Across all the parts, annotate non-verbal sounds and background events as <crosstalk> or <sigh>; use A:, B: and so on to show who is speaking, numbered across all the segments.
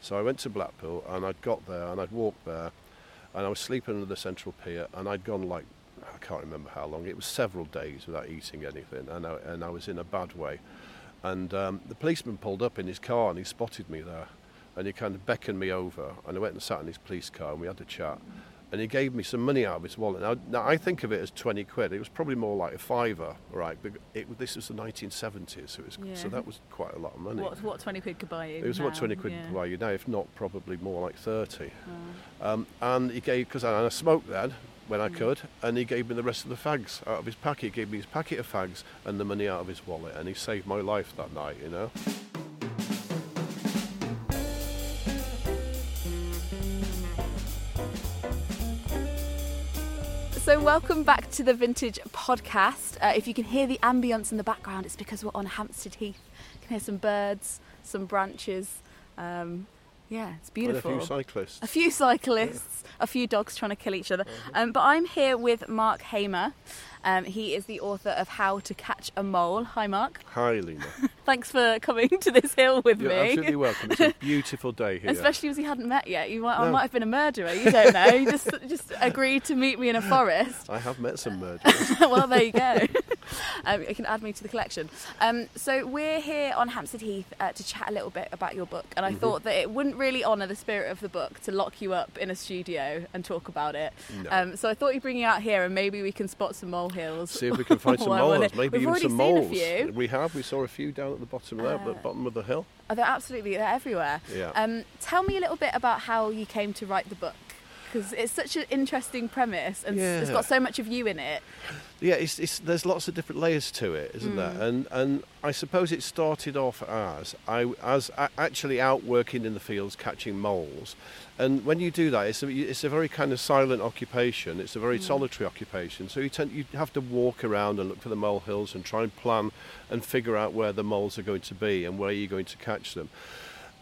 A: So I went to Blackpool and I'd got there and I'd walked there and I was sleeping under the central pier and I'd gone like I can't remember how long. It was several days without eating anything and I, and I was in a bad way. And um, the policeman pulled up in his car and he spotted me there and he kind of beckoned me over and I went and sat in his police car and we had a chat and he gave me some money out of his wallet. Now, now I think of it as 20 quid. It was probably more like a fiver, right? But it, this was the 1970s, so, it was,
B: Yeah.
A: so that was quite a lot of money.
B: What, what 20 quid could buy you?
A: It was what 20 quid
B: yeah.
A: could buy you now, if not probably more like 30.
B: Oh.
A: Um, and he gave, because I, I smoked then when
B: Mm.
A: I could, and he gave me the rest of the fags out of his packet. He gave me his packet of fags and the money out of his wallet, and he saved my life that night, you know?
B: Welcome back to the Vintage Podcast. Uh, if you can hear the ambience in the background, it's because we're on Hampstead Heath. You can hear some birds, some branches. Um, yeah, it's beautiful.
A: And a few cyclists.
B: A few cyclists, a few dogs trying to kill each other. Um, but I'm here with Marc Hamer. Um, he is the author of How to Catch a Mole. Hi, Marc.
A: Hi, Lena. <laughs>
B: Thanks for coming to this hill with
A: You're
B: me.
A: absolutely welcome. It's a <laughs> beautiful day here.
B: Especially as he hadn't met yet. You might, I might have been a murderer. You don't know. You just <laughs> just agreed to meet me in a forest.
A: I have met some <laughs> murderers.
B: well, there you go. um, you can add me to the collection. Um, so we're here on Hampstead Heath uh, to chat a little bit about your book, and I
A: Mm-hmm.
B: thought that it wouldn't really honour the spirit of the book to lock you up in a studio and talk about it.
A: No.
B: Um, so I thought you'd bring you out here, and maybe we can spot some molehills.
A: See if we can find some
B: Why wouldn't
A: moles,
B: it?
A: maybe
B: We've
A: even
B: already
A: some
B: seen a
A: moles.
B: few.
A: We have. We saw a few down at the bottom there, at the
B: Uh,
A: bottom of the hill.
B: Oh, they're absolutely they're everywhere.
A: Yeah.
B: Um, tell me a little bit about how you came to write the book. Because it's such an interesting premise and s- it's
A: Yeah.
B: got so much of you in it.
A: Yeah, it's, it's, there's lots of different layers to it, isn't there?
B: Mm.
A: And and I suppose it started off as I as actually out working in the fields catching moles, and when you do that, it's a, it's a very kind of silent occupation. It's a very solitary occupation. So you tend you have to walk around and look for the mole hills and try and plan and figure out where the moles are going to be and where you're going to catch them.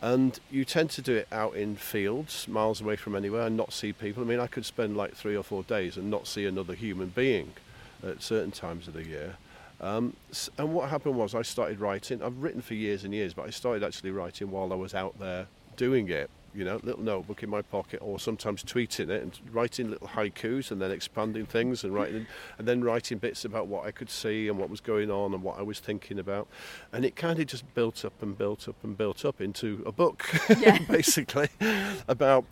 A: And you tend to do it out in fields, miles away from anywhere, and not see people. I mean, I could spend like three or four days and not see another human being at certain times of the year. Um, and what happened was I started writing. I've written for years and years, but I started actually writing while I was out there doing it. You know, little notebook in my pocket, or sometimes tweeting it and writing little haikus, and then expanding things and writing, and then writing bits about what I could see and what was going on and what I was thinking about, and it kind of just built up and built up and built up into a book, <laughs>
B: Yeah.
A: basically, about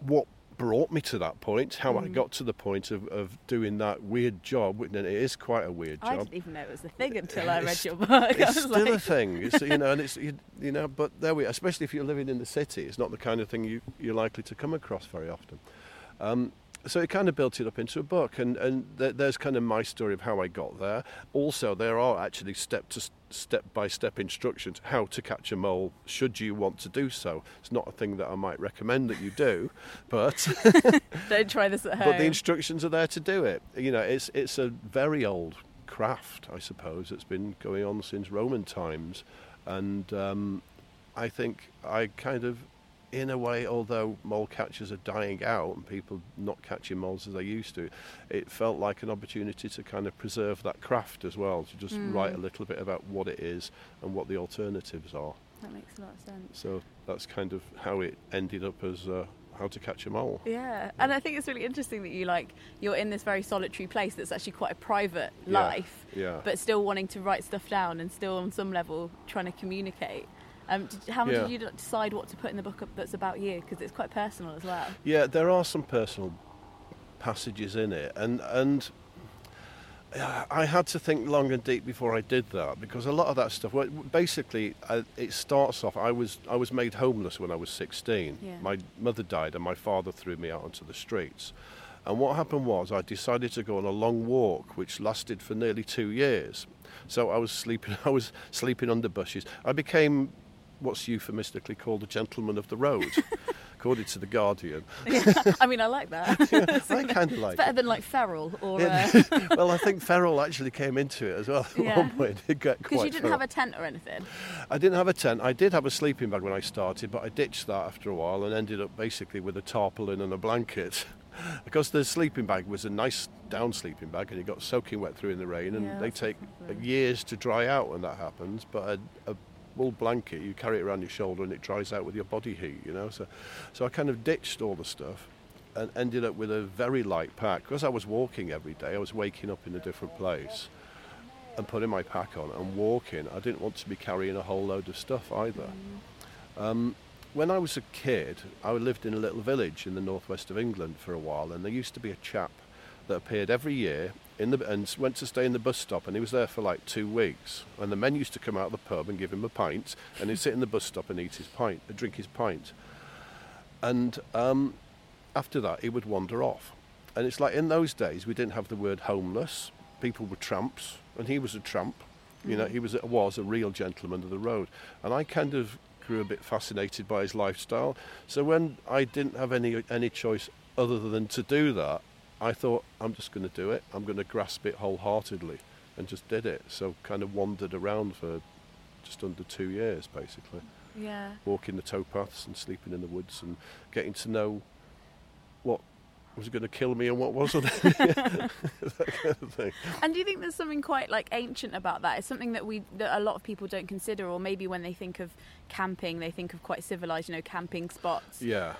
A: what brought me to that point, how I
B: Mm.
A: got to the point of, of doing that weird job, and it is quite a weird job.
B: I didn't even know it was a thing until I <laughs> read your book. <laughs>
A: It's still a thing, it's, you know, and it's <laughs> you, you know, but there we, are. especially if you're living in the city, it's not the kind of thing you, you're likely to come across very often. Um, so it kind of built it up into a book, and and th- there's kind of my story of how I got there. Also, there are actually step to step by step instructions how to catch a mole should you want to do so. It's not a thing that I might recommend that you do, but <laughs>
B: don't try this at home. <laughs>
A: but the instructions are there to do it. You know, it's it's a very old craft, I suppose. It's been going on since Roman times, and um, I think I kind of, in a way, although mole catchers are dying out and people not catching moles as they used to, it felt like an opportunity to kind of preserve that craft as well. To just
B: Mm.
A: write a little bit about what it is and what the alternatives are.
B: that makes a lot of sense.
A: So that's kind of how it ended up as. Uh, how to catch a mole.
B: Yeah, and I think it's really interesting that you like you're in this very solitary place that's actually quite a private
A: Yeah,
B: life,
A: Yeah.
B: but still wanting to write stuff down and still on some level trying to communicate. Um, did, how
A: Yeah.
B: did you decide what to put in the book that's about you? Because it's quite personal as well.
A: Yeah, there are some personal passages in it, and and I had to think long and deep before I did that because a lot of that stuff. Well, basically, uh, it starts off. I was I was made homeless when I was 16.
B: Yeah.
A: My mother died, and my father threw me out onto the streets. And what happened was I decided to go on a long walk, which lasted for nearly two years. So I was sleeping. <laughs> I was sleeping under bushes. I became what's euphemistically called a gentleman of the road, <laughs> according to the Guardian.
B: I mean, I like that. <laughs>
A: I kind of like
B: It's better
A: it.
B: than like feral or
A: Yeah.
B: uh, <laughs>
A: well, I think feral actually came into it as well at
B: Yeah.
A: one point. It got
B: because you didn't
A: feral.
B: have a tent or anything.
A: I didn't have a tent. I did have a sleeping bag when I started, but I ditched that after a while and ended up basically with a tarpaulin and a blanket. because the sleeping bag was a nice down sleeping bag and it got soaking wet through in the rain and
B: Yeah,
A: they take
B: lovely.
A: years to dry out when that happens. But a, a wool blanket. You carry it around your shoulder and it dries out with your body heat. You know, so so I kind of ditched all the stuff and ended up with a very light pack because I was walking every day. I was waking up in a different place and putting my pack on and walking. I didn't want to be carrying a whole load of stuff either. Um, when I was a kid, I lived in a little village in the northwest of England for a while, and there used to be a chap that appeared every year in the and went to stay in the bus stop, and he was there for like two weeks. And the men used to come out of the pub and give him a pint, and he'd sit in the bus stop and eat his pint, uh, drink his pint. And um, after that, he would wander off. And it's like in those days, we didn't have the word homeless. People were tramps, and he was a tramp. You know, he was was a real gentleman of the road, and I kind of grew a bit fascinated by his lifestyle. So when I didn't have any any choice other than to do that, I thought I'm just going to do it. I'm going to grasp it wholeheartedly, and just did it. So kind of wandered around for just under two years, basically,
B: Yeah.
A: walking the towpaths and sleeping in the woods and getting to know what was going to kill me and what wasn't. <laughs> that kind of thing.
B: And do you think there's something quite like ancient about that? It's something that we that a lot of people don't consider, or maybe when they think of camping, they think of quite civilized, you know, camping spots.
A: Yeah.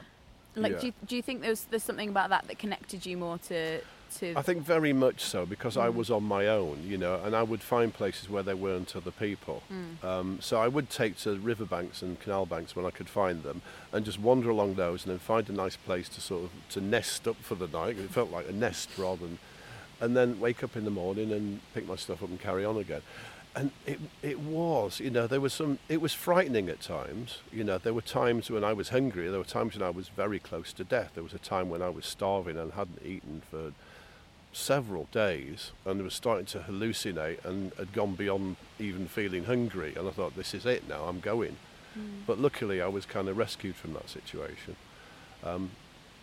B: Like,
A: yeah.
B: do you, do you think there's there's something about that that connected you more to to?
A: I think very much so because I
B: Mm.
A: was on my own, you know, and I would find places where there weren't other people.
B: Mm.
A: Um, so I would take to riverbanks and canal banks when I could find them, and just wander along those, and then find a nice place to sort of to nest up for the night. It felt like a nest rather than, and then wake up in the morning and pick my stuff up and carry on again. And it it was, you know, there was some. It was frightening at times. You know, there were times when I was hungry. There were times when I was very close to death. There was a time when I was starving and hadn't eaten for several days and was starting to hallucinate and had gone beyond even feeling hungry. And I thought, this is it now, I'm going.
B: Mm.
A: But luckily, I was kind of rescued from that situation. Um,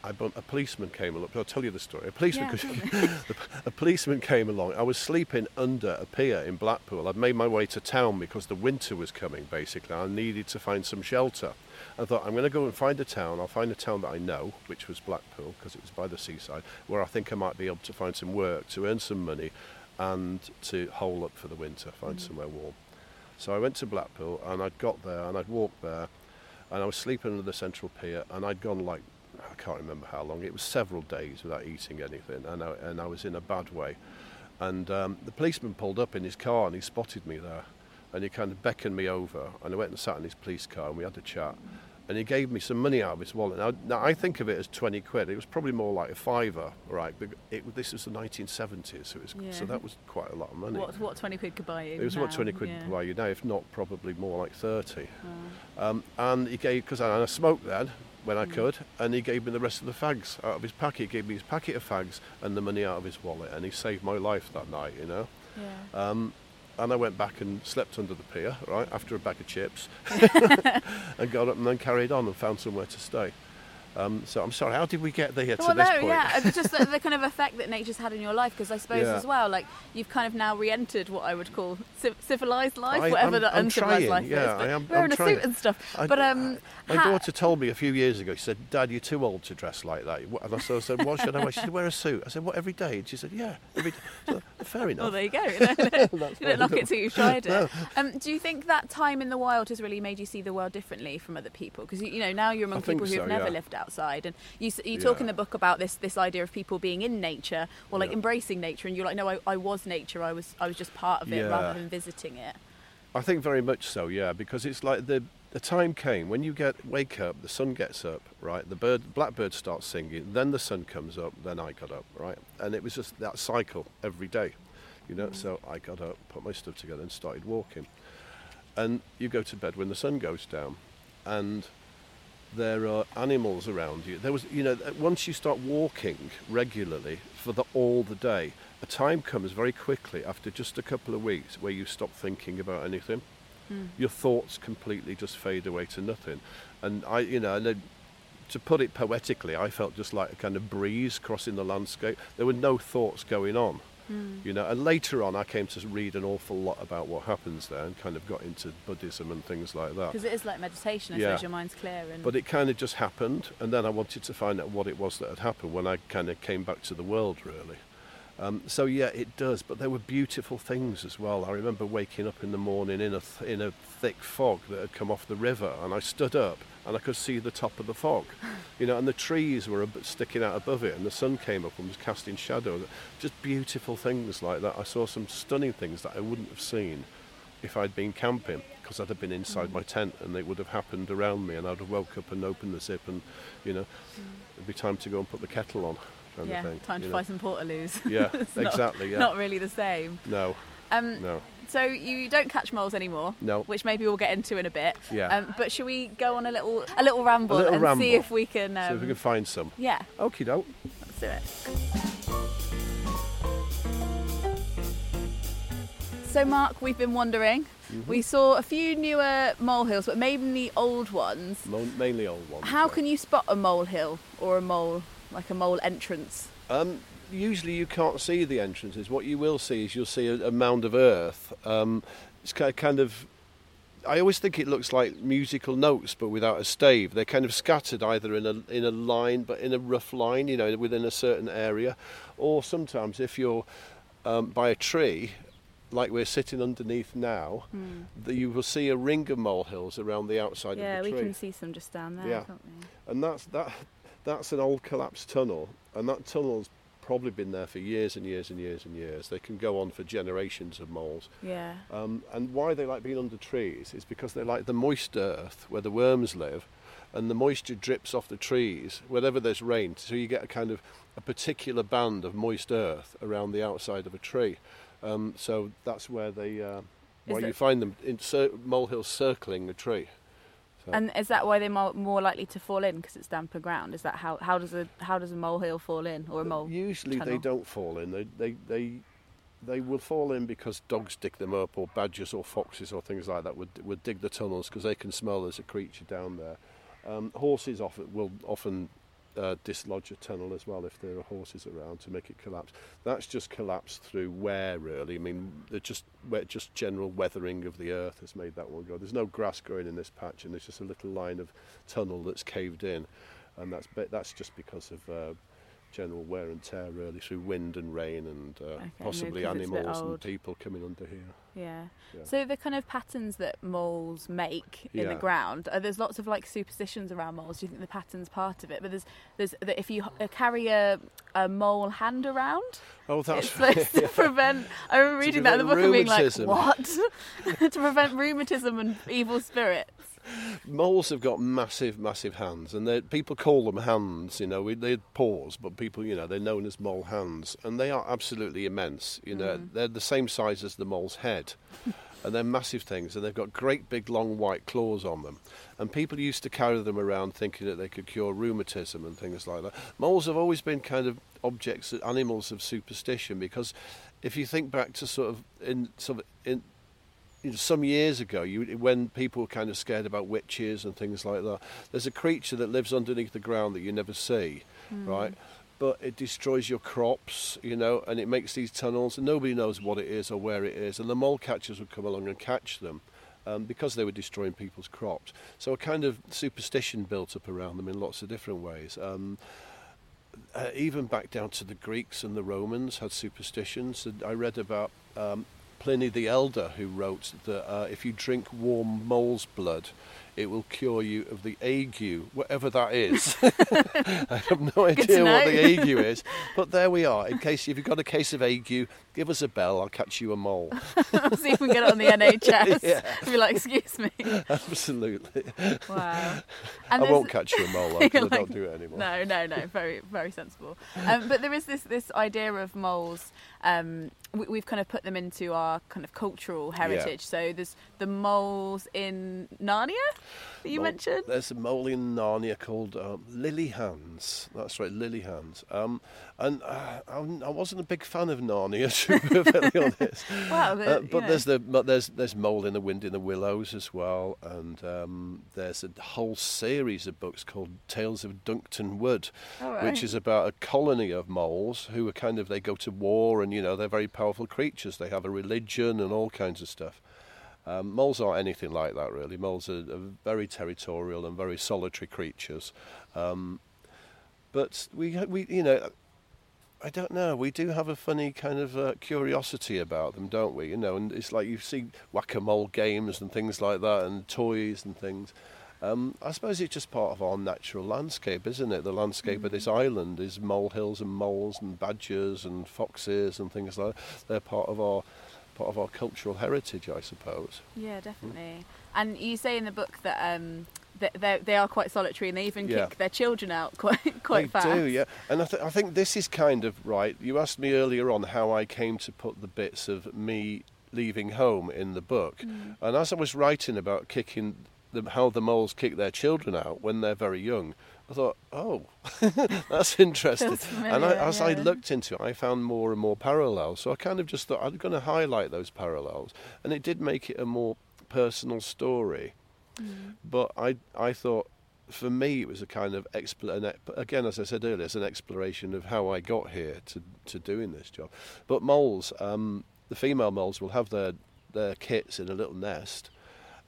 A: I bump, a policeman came along. I'll tell you the story. A policeman,
B: Yeah, <laughs>
A: a policeman came along. I was sleeping under a pier in Blackpool. I'd made my way to town because the winter was coming. Basically, I needed to find some shelter. I thought I'm going to go and find a town. I'll find a town that I know, which was Blackpool because it was by the seaside, where I think I might be able to find some work, to earn some money, and to hole up for the winter, find
B: Mm.
A: somewhere warm. So I went to Blackpool and I'd got there and I'd walked there and I was sleeping under the central pier and I'd gone like I can't remember how long. It was several days without eating anything and I, and I was in a bad way. And um, the policeman pulled up in his car and he spotted me there and he kind of beckoned me over and I went and sat in his police car and we had a chat. And he gave me some money out of his wallet. Now, now I think of it as 20 quid. It was probably more like a fiver, right? But it, this was the 1970s, so, it was,
B: Yeah.
A: so that was quite a lot of money.
B: what what twenty quid could buy you?
A: It was what 20 quid
B: yeah.
A: could buy you now, if not probably more like 30.
B: Oh.
A: Um, and he gave, because I, I smoked then when I
B: Mm.
A: could, and he gave me the rest of the fags out of his packet. He gave me his packet of fags and the money out of his wallet, and he saved my life that night, you know.
B: Yeah.
A: Um, and I went back and slept under the pier, right, after a bag of chips, <laughs> <laughs> and got up and then carried on and found somewhere to stay. Um, so I'm sorry, how did we get there to
B: well,
A: this
B: no,
A: point?
B: yeah, it's just the, the <laughs> kind of effect that nature's had in your life. Because I suppose
A: Yeah.
B: as well, like you've kind of now re-entered what I would call civ- civilized life,
A: I-
B: whatever
A: I'm-
B: that
A: I'm
B: uncivilized
A: trying,
B: life
A: yeah,
B: is.
A: I am-
B: wearing
A: I'm
B: a
A: trying.
B: suit and stuff.
A: I-
B: but um,
A: My
B: ha-
A: daughter told me a few years ago, she said, Dad, you're too old to dress like that. And I sort of said, What should I wear? She said, Wear a suit. I said, What, every day? And she said, Yeah, every day. So, fair enough.
B: there you go. <laughs> you don't knock it till you've tried it. <laughs>
A: No.
B: Um, do you think that time in the wild has really made you see the world differently from other people? Because you, know now you're among people who've
A: so,
B: never
A: yeah.
B: lived outside, and you you talk in the book about this this idea of people being in nature or like
A: Yeah.
B: embracing nature, and you're like, no, I, I was nature. I was I was just part of it
A: Yeah.
B: rather than visiting it.
A: I think very much so, yeah, because it's like the the time came when you get wake up, the sun gets up, right? The bird, blackbird starts singing, then the sun comes up, then I got up, right? And it was just that cycle every day, you know. Mm. So I got up, put my stuff together, and started walking. And you go to bed when the sun goes down, and there are animals around you. There was, you know, once you start walking regularly for the all the day, a time comes very quickly after just a couple of weeks where you stop thinking about anything. Hmm. Your thoughts completely just fade away to nothing. And I, you know, and then, to put it poetically, I felt just like a kind of breeze crossing the landscape. There were no thoughts going on. You know, and later on, I came to read an awful lot about what happens there, and kind of got into Buddhism and things like that.
B: Because it is like meditation. I
A: Yeah.
B: suppose your mind's clear and
A: But it kind of just happened, and then I wanted to find out what it was that had happened when I kind of came back to the world, really. Um, so yeah, it does. But there were beautiful things as well. I remember waking up in the morning in a th- in a thick fog that had come off the river, and I stood up and I could see the top of the fog, you know, and the trees were sticking out above it, and the sun came up and was casting shadow. Just beautiful things like that. I saw some stunning things that I wouldn't have seen if I'd been camping because I'd have been inside my tent and it would have happened around me and I'd have woke up and opened the zip and you know it'd be time to go and put the kettle on
B: yeah,
A: thing.
B: time to
A: you
B: buy some portaloos.
A: Yeah, <laughs>
B: It's not-
A: exactly. Yeah.
B: Not really the same.
A: No,
B: Um,
A: no,
B: So you don't catch moles anymore,
A: no.
B: which maybe we'll get into in a bit.
A: Yeah.
B: Um, but should we go on a little a little ramble
A: little
B: and
A: ramble.
B: see if we can? Um,
A: See if we can find some.
B: Yeah,
A: Okie doke.
B: let's do it. So Marc, we've been wandering.
A: Mm-hmm.
B: We saw a few newer molehills, but mainly old ones.
A: Mo- mainly old ones.
B: How
A: yeah.
B: can you spot a molehill or a mole, like a mole entrance?
A: Um, usually you can't see the entrances. What you will see is you'll see a, a mound of earth. Um, it's ki- kind of. I always think it looks like musical notes, but without a stave. They're kind of scattered either in a in a line, but in a rough line, you know, within a certain area, or sometimes if you're um, by a tree, like we're sitting underneath now, that you will see a ring of molehills around the outside
B: yeah,
A: of the
B: we
A: tree
B: can see some just down there,
A: Yeah.
B: can't we?
A: and that's that that's an old collapsed tunnel and that tunnel's probably been there for years and years and years and years. They can go on for generations of moles.
B: Yeah.
A: um, and why they like being under trees is because they like the moist earth where the worms live and the moisture drips off the trees whenever there's rain. So you get a kind of a particular band of moist earth around the outside of a tree. Um, so that's where they uh, why
B: it-
A: you find them in cir- molehills circling a tree So-
B: And is that why they're mo- more likely to fall in because it's damper ground? Is that how how does a how does a molehill fall in or a mole?
A: Usually they don't fall in. They, they they they will fall in because dogs dig them up, or badgers, or foxes, or things like that would would dig the tunnels because they can smell there's a creature down there. Um, horses often will often uh, dislodge a tunnel as well if there are horses around to make it collapse. That's just collapsed through wear, really. I mean, just just general weathering of the earth has made that one go. There's no grass growing in this patch, and there's just a little line of tunnel that's caved in, and that's that's just because of. Uh, General wear and tear, really, through wind and rain, and uh,
B: Okay,
A: possibly
B: yeah, 'cause it's a bit
A: animals and people coming under here.
B: Yeah.
A: Yeah.
B: So the kind of patterns that moles make in the ground, uh, there's lots of like superstitions around moles. Do you think the pattern's part of it? But there's there's that if you uh, carry a, a mole hand around,
A: Oh, that's
B: it's supposed to <laughs> prevent. I remember reading that in the book
A: prevent
B: and being like, what? <laughs> to prevent rheumatism and evil spirits.
A: Moles have got massive, massive hands, and people call them hands. You know, they're paws, but people, you know, they're known as mole hands, and they are absolutely immense. You know, mm. they're the same size as the mole's head, <laughs> and they're massive things, and they've got great big, long white claws on them. And people used to carry them around thinking that they could cure rheumatism and things like that. Moles have always been kind of objects, animals of superstition, because if you think back to sort of in sort of in you know, some years ago, you, when people were kind of scared about witches and things like that, there's a creature that lives underneath the ground that you never see, right? But it destroys your crops, you know, and it makes these tunnels, and nobody knows what it is or where it is. And the mole catchers would come along and catch them um, because they were destroying people's crops. So a kind of superstition built up around them in lots of different ways. Um, uh, even back down to the Greeks and the Romans had superstitions. And I read about um, Pliny the Elder, who wrote that uh, if you drink warm mole's blood, it will cure you of the ague, whatever that is. <laughs> <laughs> I have no idea what the ague is, but there we are. In case if you've got a case of ague, give us a bell. I'll catch you a mole. <laughs>
B: See if we can get it on the <laughs> NHS.
A: Yeah.
B: Be like, excuse me. <laughs>
A: Absolutely.
B: Wow.
A: And
B: I
A: won't catch you a mole
B: You're
A: I don't do it anymore.
B: No, no, no. Very, very sensible. Um, but there is this this idea of moles. Um, we, we've kind of put them into our kind of cultural heritage. So there's the moles in Narnia that you
A: Mole-
B: mentioned.
A: There's a mole in Narnia called um, Lily Hands. That's right, Lily Hands. Um, and uh, I'm- wasn't a big fan of Narnia, <laughs> to be perfectly honest. <laughs>
B: Wow, the-
A: Uh, but there's the but there's there's Mole in the Wind in the Willows as well, and um, there's a whole series of books called Tales of Duncton Wood,
B: All
A: which is about a colony of moles who are kind of they go to war and you know they're very powerful creatures. They have a religion and all kinds of stuff. Um, moles aren't anything like that really. Moles are, are very territorial and very solitary creatures. Um, but we we you know I don't know. We do have a funny kind of uh, curiosity about them, don't we? You know, and it's like you see whack-a-mole games and things like that, and toys and things. Um, I suppose it's just part of our natural landscape, isn't it? The landscape mm. of this mm. island is molehills and moles and badgers and foxes and things like that. They're part of our part of our cultural heritage, I suppose.
B: Yeah, definitely. Mm. And you say in the book that um, they, they are quite solitary and they even yeah. kick their children out <laughs> quite quite
A: they
B: fast.
A: do, yeah. And I, th- I think this is kind of right. You asked me earlier on how I came to put the bits of me leaving home in the book, mm. and as I was writing about kicking the, how the moles kick their children out when they're very young, I thought, oh, <laughs> that's interesting. Familiar, and I, as yeah. I looked into it, I found more and more parallels. So I kind of just thought I'm going to highlight those parallels, and it did make it a more personal story. Mm. But I I thought for me it was a kind of expl- again as I said earlier, it's an exploration of how I got here to to doing this job. But moles, um, the female moles will have their their kits in a little nest.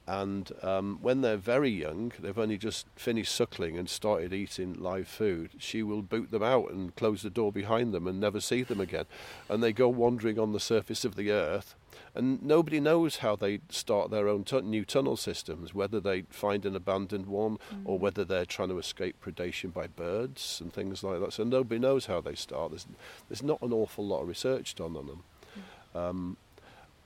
A: And um, when they're very young, they've only just finished suckling and started eating live food, she will boot them out and close the door behind them and never see them again. And they go wandering on the surface of the earth and nobody knows how they start their own tu- new tunnel systems, whether they find an abandoned one mm. or whether they're trying to escape predation by birds and things like that. So nobody knows how they start. There's, there's not an awful lot of research done on them. Mm. Um,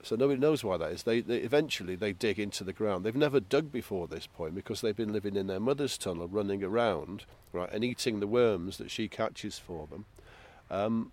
A: so nobody knows why that is. They, they, eventually they dig into the ground. They've never dug before this point because they've been living in their mother's tunnel, running around, right, and eating the worms that she catches for them. Um,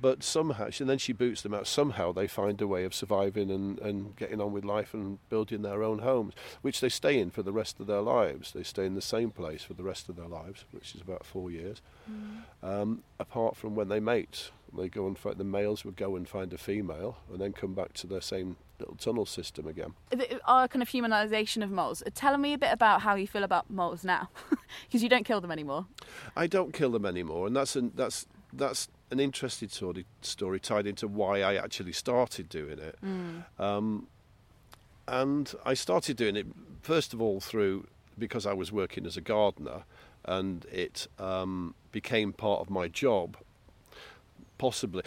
A: but somehow, and then she boots them out. Somehow they find a way of surviving and, and getting on with life and building their own homes, which they stay in for the rest of their lives. They stay in the same place for the rest of their lives, which is about four years. Mm. Um, apart from when they mate, they go and find the males would go and find a female and then come back to their same little tunnel system again.
B: Our kind of humanisation of moles. Tell me a bit about how you feel about moles now, <laughs> because you don't kill them anymore.
A: I don't kill them anymore, and that's an, that's that's an interesting story, story tied into why I actually started doing it. Mm. Um, and I started doing it first of all through because I was working as a gardener, and it um, became part of my job. Possibly,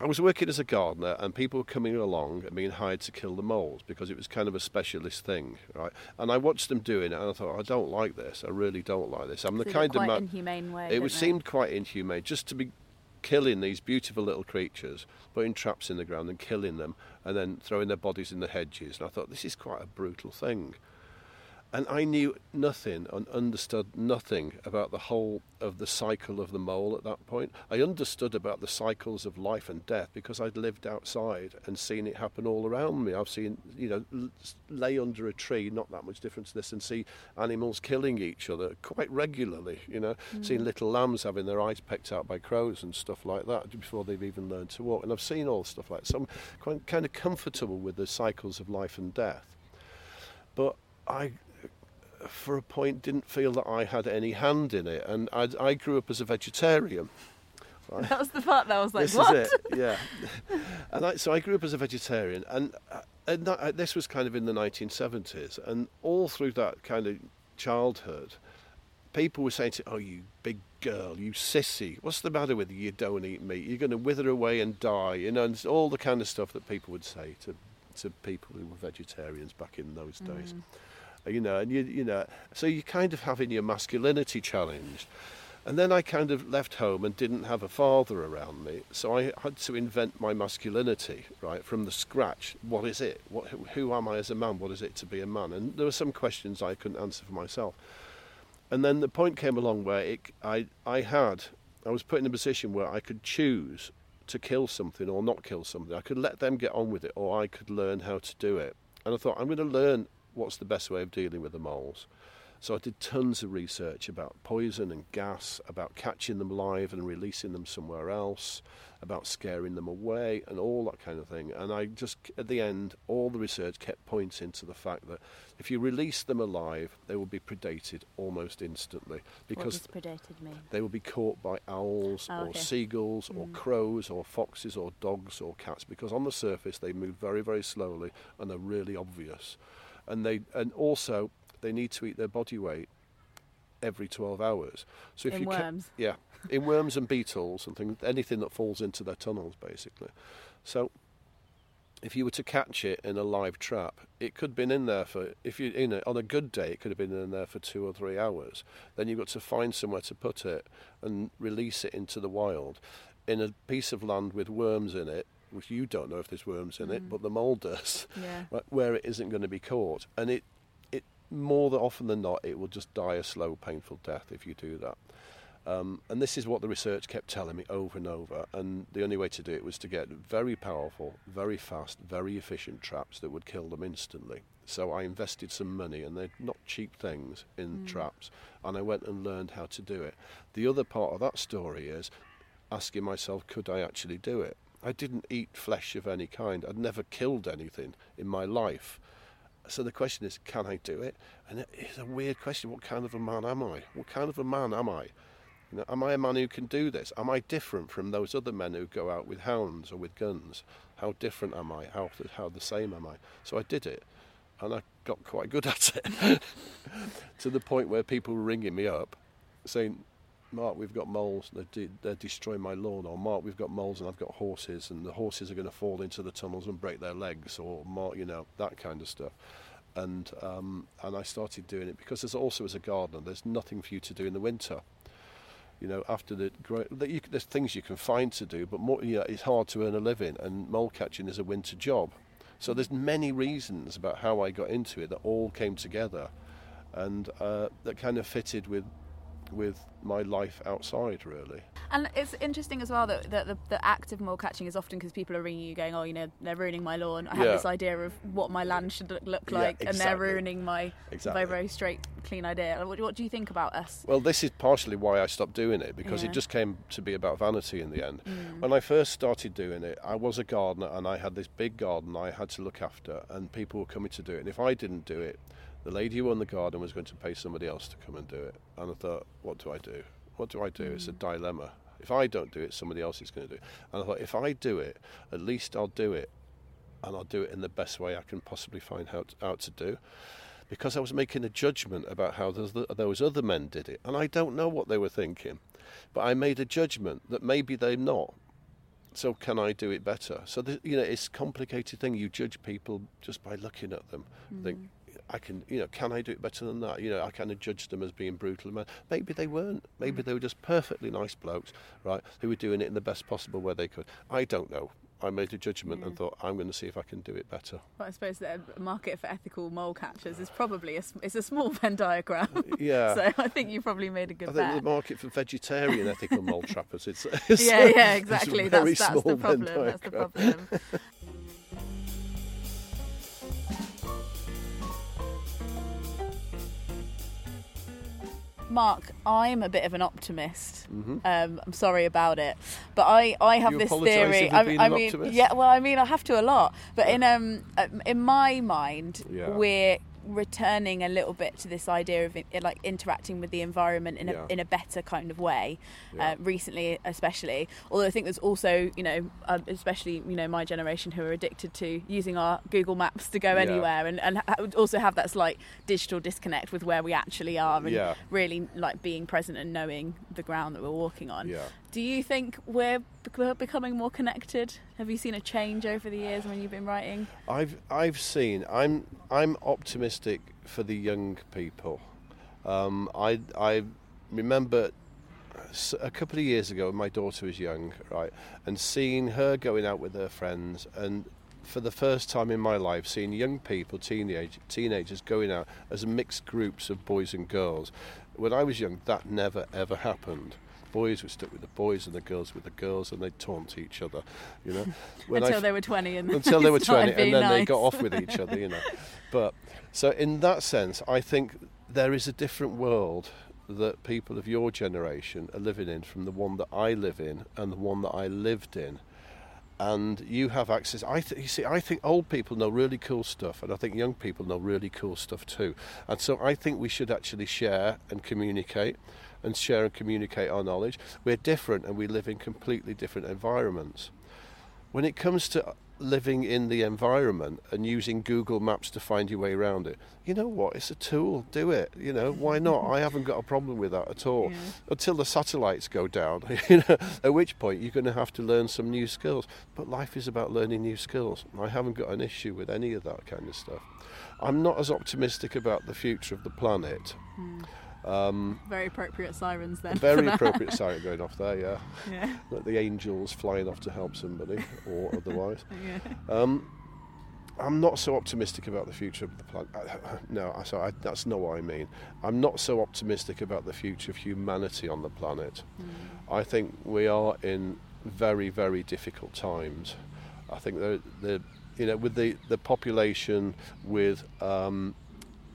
A: I was working as a gardener, and people were coming along and being hired to kill the moles because it was kind of a specialist thing, right? And I watched them doing it, and I thought, I don't like this. I really don't like this. I'm
B: the
A: kind
B: of
A: man.
B: Inhumane way.
A: It was, seemed quite inhumane, just to be killing these beautiful little creatures, putting traps in the ground and killing them, and then throwing their bodies in the hedges. And I thought, this is quite a brutal thing. And I knew nothing and understood nothing about the whole of the cycle of the mole at that point. I understood about the cycles of life and death because I'd lived outside and seen it happen all around me. I've seen, you know, lay under a tree, not that much different to this, and see animals killing each other quite regularly, you know, mm. seeing little lambs having their eyes pecked out by crows and stuff like that before they've even learned to walk. And I've seen all stuff like that. So I'm quite, kind of comfortable with the cycles of life and death. But I for a point, didn't feel that I had any hand in it. And I, I grew up as a vegetarian.
B: Right? That was the part that I was like,
A: this
B: what?
A: is it, yeah. <laughs> and I, so I grew up as a vegetarian, and, uh, and that, uh, this was kind of in the 1970s. And all through that kind of childhood, people were saying to "Oh, you big girl, you sissy, what's the matter with you? You don't eat meat. You're going to wither away and die." You know, and all the kind of stuff that people would say to to people who were vegetarians back in those days. You know, and you, you know, so you kind of having your masculinity challenged. And then I kind of left home and didn't have a father around me, so I had to invent my masculinity, right, from the scratch. What is it? What, who, who am I as a man? What is it to be a man? And there were some questions I couldn't answer for myself. And then the point came along where it, I, I had, I was put in a position where I could choose to kill something or not kill something. I could let them get on with it, or I could learn how to do it. And I thought, I'm going to learn what's the best way of dealing with the moles. So I did tons of research about poison and gas, about catching them live and releasing them somewhere else, about scaring them away, and all that kind of thing. And I just, at the end, all the research kept pointing to the fact that if you release them alive, they will be predated almost instantly.
B: Because what does predated mean?
A: They will be caught by owls oh, or okay. seagulls mm. or crows or foxes or dogs or cats. Because on the surface they move very, very slowly and are really obvious and they and also they need to eat their body weight. every 12 hours. So if
B: In
A: you ca-
B: worms.
A: yeah, in worms and beetles and things, anything that falls into their tunnels, basically. So, if you were to catch it in a live trap, it could have been in there for if you in a, on a good day, it could have been in there for two or three hours. Then you've got to find somewhere to put it and release it into the wild. In a piece of land with worms in it, which you don't know if there's worms in it, but the mole does,
B: Yeah. <laughs>
A: right, where it isn't going to be caught, and it it more than often than not, it will just die a slow, painful death if you do that. Um, and this is what the research kept telling me over and over. And the only way to do it was to get very powerful, very fast, very efficient traps that would kill them instantly. So I invested some money, and they're not cheap things, in traps. And I went and learned how to do it. The other part of that story is asking myself, could I actually do it? I didn't eat flesh of any kind. I'd never killed anything in my life. So the question is, can I do it? And it's a weird question. What kind of a man am I? What kind of a man am I? You know, am I a man who can do this? Am I different from those other men who go out with hounds or with guns? How different am I? How how the same am I? So I did it, and I got quite good <laughs> at it, <laughs> to the point where people were ringing me up, saying, "Marc, we've got moles. They're, de- they're destroying my lawn." Or "Marc, we've got moles and I've got horses, and the horses are going to fall into the tunnels and break their legs." Or "Marc, you know that kind of stuff. And um, and I started doing it because there's also as a gardener, there's nothing for you to do in the winter you know, after the there's things you can find to do, but more, you know, it's hard to earn a living, and mole catching is a winter job. So there's many reasons about how I got into it that all came together, and uh, that kind of fitted with with my life outside, really.
B: And it's interesting as well that, that the, the act of mole catching is often because people are ringing you going, oh, you know, they're ruining my lawn. I have
A: Yeah.
B: this idea of what my land should look, look
A: Yeah,
B: like, and they're ruining my
A: Exactly.
B: very, very straight, clean idea. What, what do you think about us?
A: Well, this is partially why I stopped doing it because
B: Yeah. Mm.
A: it just came to be about vanity in the end. When I first started doing it, I was a gardener and I had this big garden I had to look after, and people were coming to do it. And if I didn't do it, the lady who owned the garden was going to pay somebody else to come and do it. And I thought, what do I do? What do I do? It's a mm. dilemma. If I don't do it, somebody else is going to do it. And I thought, if I do it, at least I'll do it, and I'll do it in the best way I can possibly find out, out to do because I was making a judgment about how those, other men did it, and I don't know what they were thinking, but I made a judgment that maybe they're not. So can I do it better? So the, you know, it's a complicated thing. You judge people just by looking at them. Think mm. I can, you know, can I do it better than that? You know, I kind of judge them as being brutal. Maybe they weren't. Maybe mm. they were just perfectly nice blokes, right? Who were doing it in the best possible way they could. I don't know. I made a judgment and thought I'm going to see if I can do it better.
B: Well, I suppose the market for ethical mole catchers is probably a, it's a small <laughs> Venn diagram.
A: Uh, yeah. <laughs>
B: so I think you probably made a good
A: I think
B: bet.
A: the market for vegetarian ethical mole <laughs> trappers it's, it's
B: yeah, yeah, exactly.
A: very
B: That's, that's the problem. That's the problem. Marc, I'm a bit of an optimist. Um, I'm sorry about it, but I, I have
A: Mm-hmm. You
B: this theory. I, I
A: an
B: mean,
A: optimist?
B: yeah, well, I mean, I have to a lot, but in um, uh, in my mind,
A: Yeah.
B: we're returning a little bit to this idea of uh, like interacting with the environment in a
A: Yeah.
B: in a better kind of way.
A: Yeah.
B: Uh, recently, especially, although I think there's also, you know, uh, especially you know my generation who are addicted to using our Google Maps to go
A: Yeah.
B: anywhere, and and also have that slight digital disconnect with where we actually are, and really like being present and knowing the ground that we're walking on.
A: Yeah.
B: Do you think we're becoming more connected? Have you seen a change over the years when you've been writing?
A: I've I've seen. I'm I'm optimistic for the young people. Um, I I remember a couple of years ago when my daughter was young, right, and seeing her going out with her friends, and for the first time in my life, seeing young people, teenage teenagers going out as mixed groups of boys and girls. When I was young, that never ever happened. Boys were stuck with the boys and the girls with the girls, and they'd taunt each other, you know. <laughs>
B: Until
A: f-
B: they were 20 and
A: until they <laughs> were 20 and then they got off with each other you know? But so in that sense i think there is a different world that people of your generation are living in from the one that i live in and the one that i lived in. And you have access i th- you see i think old people know really cool stuff and i think young people know really cool stuff too. And so i think we should actually share and communicate and share and communicate our knowledge we're different and we live in completely different environments when it comes to living in the environment and using Google Maps to find your way around it. You know what? It's a tool. Do it. You know why not? I haven't got a problem with that at all.
B: Yeah.
A: Until the satellites go down, <laughs> you know, at which point you're going to have to learn some new skills. But life is about learning new skills. I haven't got an issue with any of that kind of stuff. I'm not as optimistic about the future of the planet. Hmm. Um,
B: Very appropriate sirens then.
A: very appropriate <laughs> siren going off there, yeah.
B: Yeah.
A: Like the angels flying off to help somebody or <laughs> otherwise.
B: yeah.
A: Um, I'm not so optimistic about the future of the planet. <laughs> No, I- so I, that's not what I mean. I'm not so optimistic about the future of humanity on the planet. I think we are in very, very difficult times. I think the, the you know, with the, the population, with um,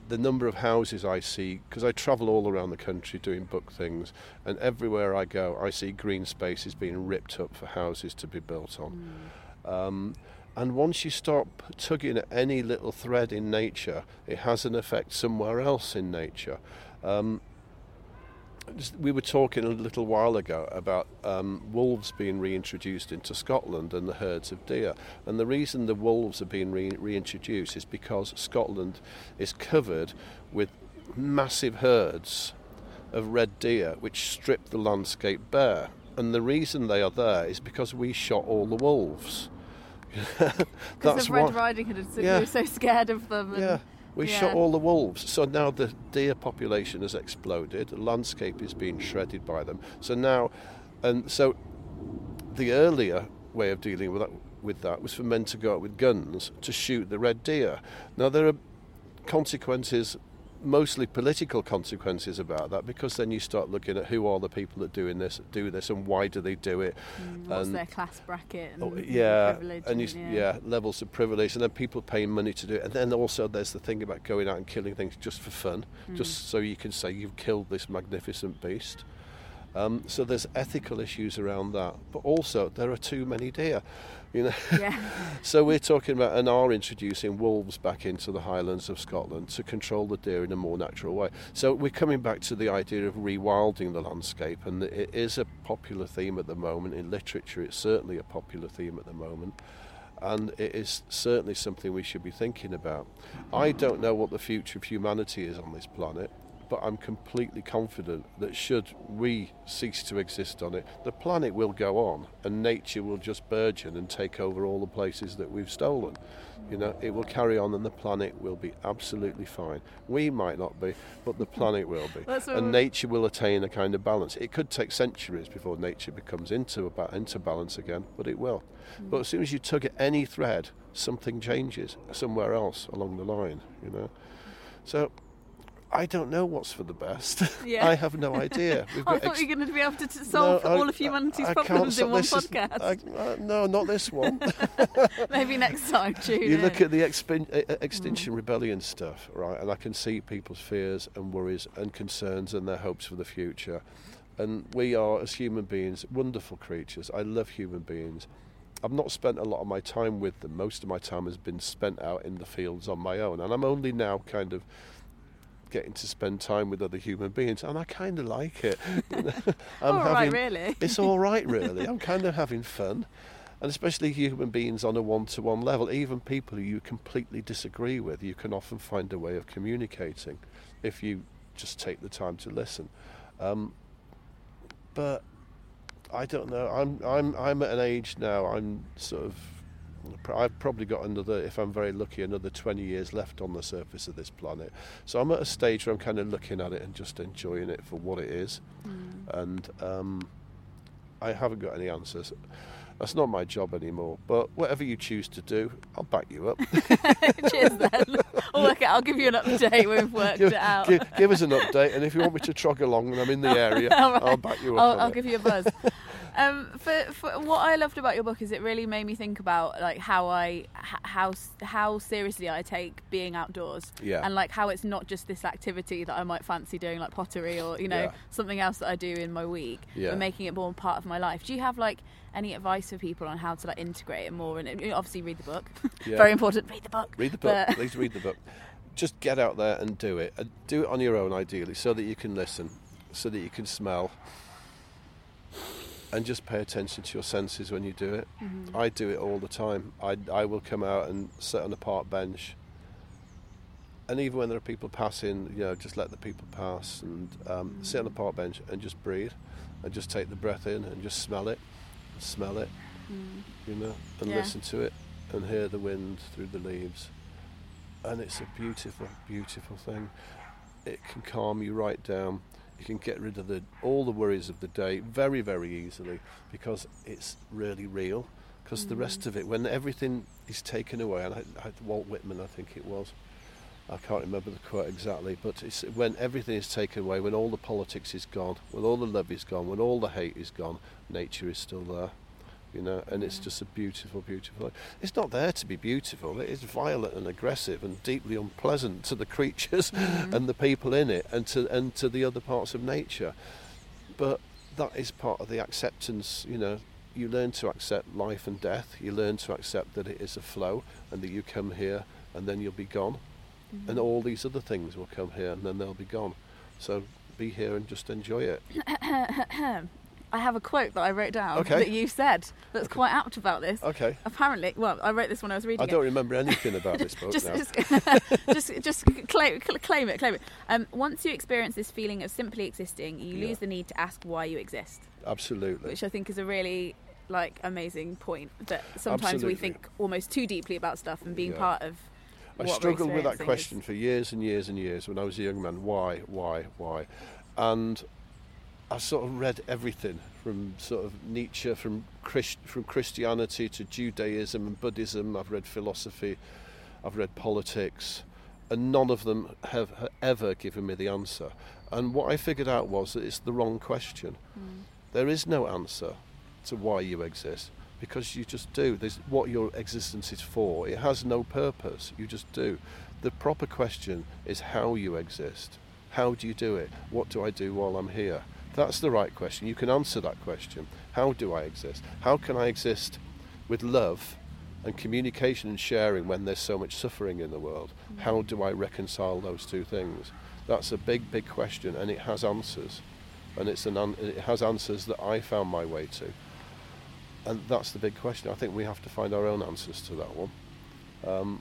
A: the number of houses I see, because I travel all around the country doing book things, and everywhere I go, I see green spaces being ripped up for houses to be built on. Um, and once you start tugging at any little thread in nature, it has an effect somewhere else in nature. Um, we were talking a little while ago about um, wolves being reintroduced into Scotland and the herds of deer. And the reason the wolves are being re- reintroduced is because Scotland is covered with massive herds of red deer which strip the landscape bare. And the reason they are there is because we shot all the wolves. <laughs>
B: Because of Red
A: why-
B: Riding Hood, so
A: Yeah.
B: we were so scared of them. And,
A: yeah, we
B: yeah.
A: shot all the wolves. So now the deer population has exploded. The landscape is being shredded by them. So now, and so the earlier way of dealing with that, with that was for men to go out with guns to shoot the red deer. Now there are consequences. Mostly political consequences about that, because then you start looking at who are the people that doing this, do this, and why do they do it,
B: Mm, What's
A: and-
B: their class bracket? And
A: Oh, yeah, and you,
B: and-
A: yeah. levels of privilege, and then people paying money to do it, and then also there's the thing about going out and killing things just for fun,
B: Mm.
A: just so you can say you've killed this magnificent beast. Um, so there's ethical issues around that, but also there are too many deer, you know.
B: yeah. <laughs>
A: so we're talking about and are introducing wolves back into the Highlands of Scotland to control the deer in a more natural way. So we're coming back to the idea of rewilding the landscape, and it is a popular theme at the moment in literature. It's certainly a popular theme at the moment. And it is certainly something we should be thinking about. I don't know what the future of humanity is on this planet, but I'm completely confident that should we cease to exist on it, the planet will go on and nature will just burgeon and take over all the places that we've stolen. You know, it will carry on and the planet will be absolutely fine. We might not be, but the planet will be. <laughs> And nature will attain a kind of balance. It could take centuries before nature becomes into, a ba- into balance again, but it will. Hmm. But as soon as you tug at any thread, something changes somewhere else along the line, you know. So I don't know what's for the best. <laughs>
B: Yeah.
A: I have no idea. <laughs> We've
B: I
A: got
B: thought
A: ex-
B: you were going to be able to solve
A: No, I-
B: all of humanity's
A: I can't
B: problems in one
A: is-
B: podcast.
A: I- uh, no, not this one. <laughs>
B: Maybe next time, tune
A: you
B: in.
A: look at the Extin- uh, Extinction Rebellion stuff, right, and I can see people's fears and worries and concerns and their hopes for the future. And we are, as human beings, wonderful creatures. I love human beings. I've not spent a lot of my time with them. Most of my time has been spent out in the fields on my own, and I'm only now kind of getting to spend time with other human beings, and I kind of like it. <laughs> <laughs> I'm
B: all right,
A: having,
B: really.
A: it's all right, <laughs> really. I'm kind of having fun. And especially human beings on a one to one level, even people who you completely disagree with, you can often find a way of communicating if you just take the time to listen. Um, but I don't know. I'm I'm I'm at an age now. I'm sort of. I've probably got another, if I'm very lucky, another 20 years left on the surface of this planet. So I'm at a stage where I'm kind of looking at it and just enjoying it for what it is.
B: Mm.
A: And um, I haven't got any answers. That's not my job anymore. But whatever you choose to do, I'll back you up. <laughs>
B: Cheers then. I'll work it. I'll give you an update when we've worked
A: give,
B: it out.
A: give, give us an update, and if you want me to trog along and I'm in the <laughs> area,
B: right.
A: I'll back you up.
B: I'll, I'll give you a buzz. <laughs> um, for, for what I loved about your book is it really made me think about like how I how how seriously I take being outdoors
A: Yeah.
B: and like how it's not just this activity that I might fancy doing like pottery or you know
A: Yeah.
B: something else that I do in my week
A: Yeah.
B: but making it more part of my life. Do you have like any advice for people on how to like integrate it more and obviously read the book. <laughs>
A: Yeah.
B: Very important. Read the book.
A: Read the book.
B: But-
A: Please read the book. Just get out there and do it. And do it on your own, ideally, so that you can listen, so that you can smell, and just pay attention to your senses when you do it.
B: Mhm.
A: I do it all the time. I, I will come out and sit on a park bench. And even when there are people passing, you know, just let the people pass and um, sit on a park bench and just breathe and just take the breath in and just smell it, smell it,
B: Mm.
A: you know, and
B: Yeah.
A: listen to it and hear the wind through the leaves. And it's a beautiful, beautiful thing. It can calm you right down. You can get rid of the all the worries of the day very, very easily because it's really real. Because the rest
B: Mm.
A: of it, when everything is taken away, and I, I, Walt Whitman, I think it was, I can't remember the quote exactly, but it's when everything is taken away, when all the politics is gone, when all the love is gone, when all the hate is gone, nature is still there, you know, and it's just a beautiful, beautiful. It's not there to be beautiful. It is violent and aggressive and deeply unpleasant to the creatures
B: Mhm.
A: and the people in it, and to and to the other parts of nature. But that is part of the acceptance, you know. You learn to accept life and death. You learn to accept that it is a flow, and that you come here and then you'll be gone
B: Mhm.
A: and all these other things will come here and then they'll be gone. So be here and just enjoy it. <coughs> <coughs> <coughs>
B: I have a quote that I wrote down
A: Okay.
B: that you said that's
A: Okay.
B: quite apt about this.
A: Okay.
B: Apparently, well, I wrote this when I was reading
A: I don't remember anything about this <laughs> book
B: just,
A: now.
B: just, <laughs> just, just claim, claim it, claim it. Um, once you experience this feeling of simply existing, you
A: Yeah.
B: lose the need to ask why you exist,
A: Absolutely.
B: which I think is a really like amazing point. That sometimes we think almost too deeply about stuff and being
A: Yeah.
B: part of.
A: I struggled with that question
B: is-
A: for years and years and years when I was a young man. Why, why, why? And I sort of read everything from sort of Nietzsche, from Christ, from Christianity to Judaism and Buddhism. I've read philosophy, I've read politics, and none of them have ha- ever given me the answer. And what I figured out was that it's the wrong question.
B: Mm.
A: There is no answer to why you exist because you just do. There's what your existence is for. It has no purpose. You just do. The proper question is how you exist. How do you do it? What do I do while I'm here? That's the right question. You can answer that question. How do I exist? How can I exist with love and communication and sharing when there's so much suffering in the world? How do I reconcile those two things? That's a big, big question, and it has answers and it's an an- it has answers that I found my way to. And that's the big question. I think we have to find our own answers to that one. Um,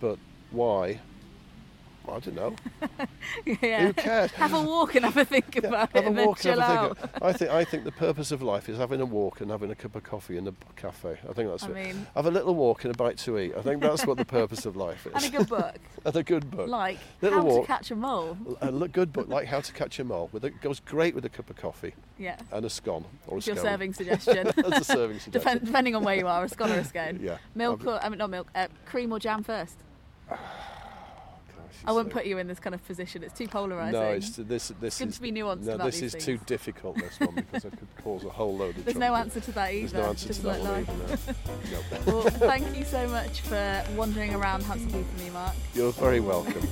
A: but why? I don't know. <laughs>
B: yeah.
A: Who cares?
B: Have a walk and have a think
A: Yeah,
B: about
A: have
B: it
A: a walk and have a think. I think I think the purpose of life is having a walk and having a cup of coffee in a cafe. I think that's
B: I
A: it.
B: mean,
A: Have a little walk and a bite to eat. I think that's what the purpose of life is.
B: and a good book <laughs>
A: and a good book.
B: like
A: Little
B: How
A: walk.
B: to Catch a Mole.
A: A good book like How to Catch a Mole. With it goes great with a cup of coffee
B: Yeah,
A: and a scone or a
B: it's your
A: scone.
B: serving <laughs> suggestion.
A: That's a serving suggestion.
B: Depend, depending on where you are, a scone or a scone.
A: Yeah.
B: Milk or I mean not milk, uh, cream or jam first. <sighs> I
A: it's
B: put you in this kind of position. It's too polarising.
A: No, it's this. This
B: good
A: is
B: to be nuanced
A: no. This is
B: things.
A: too difficult. This one because I could cause a whole load of.
B: There's no answer to that either.
A: There's no answer
B: just
A: to that one either. No.
B: Well, thank you so much for wandering around Heath with me, Marc.
A: You're very welcome.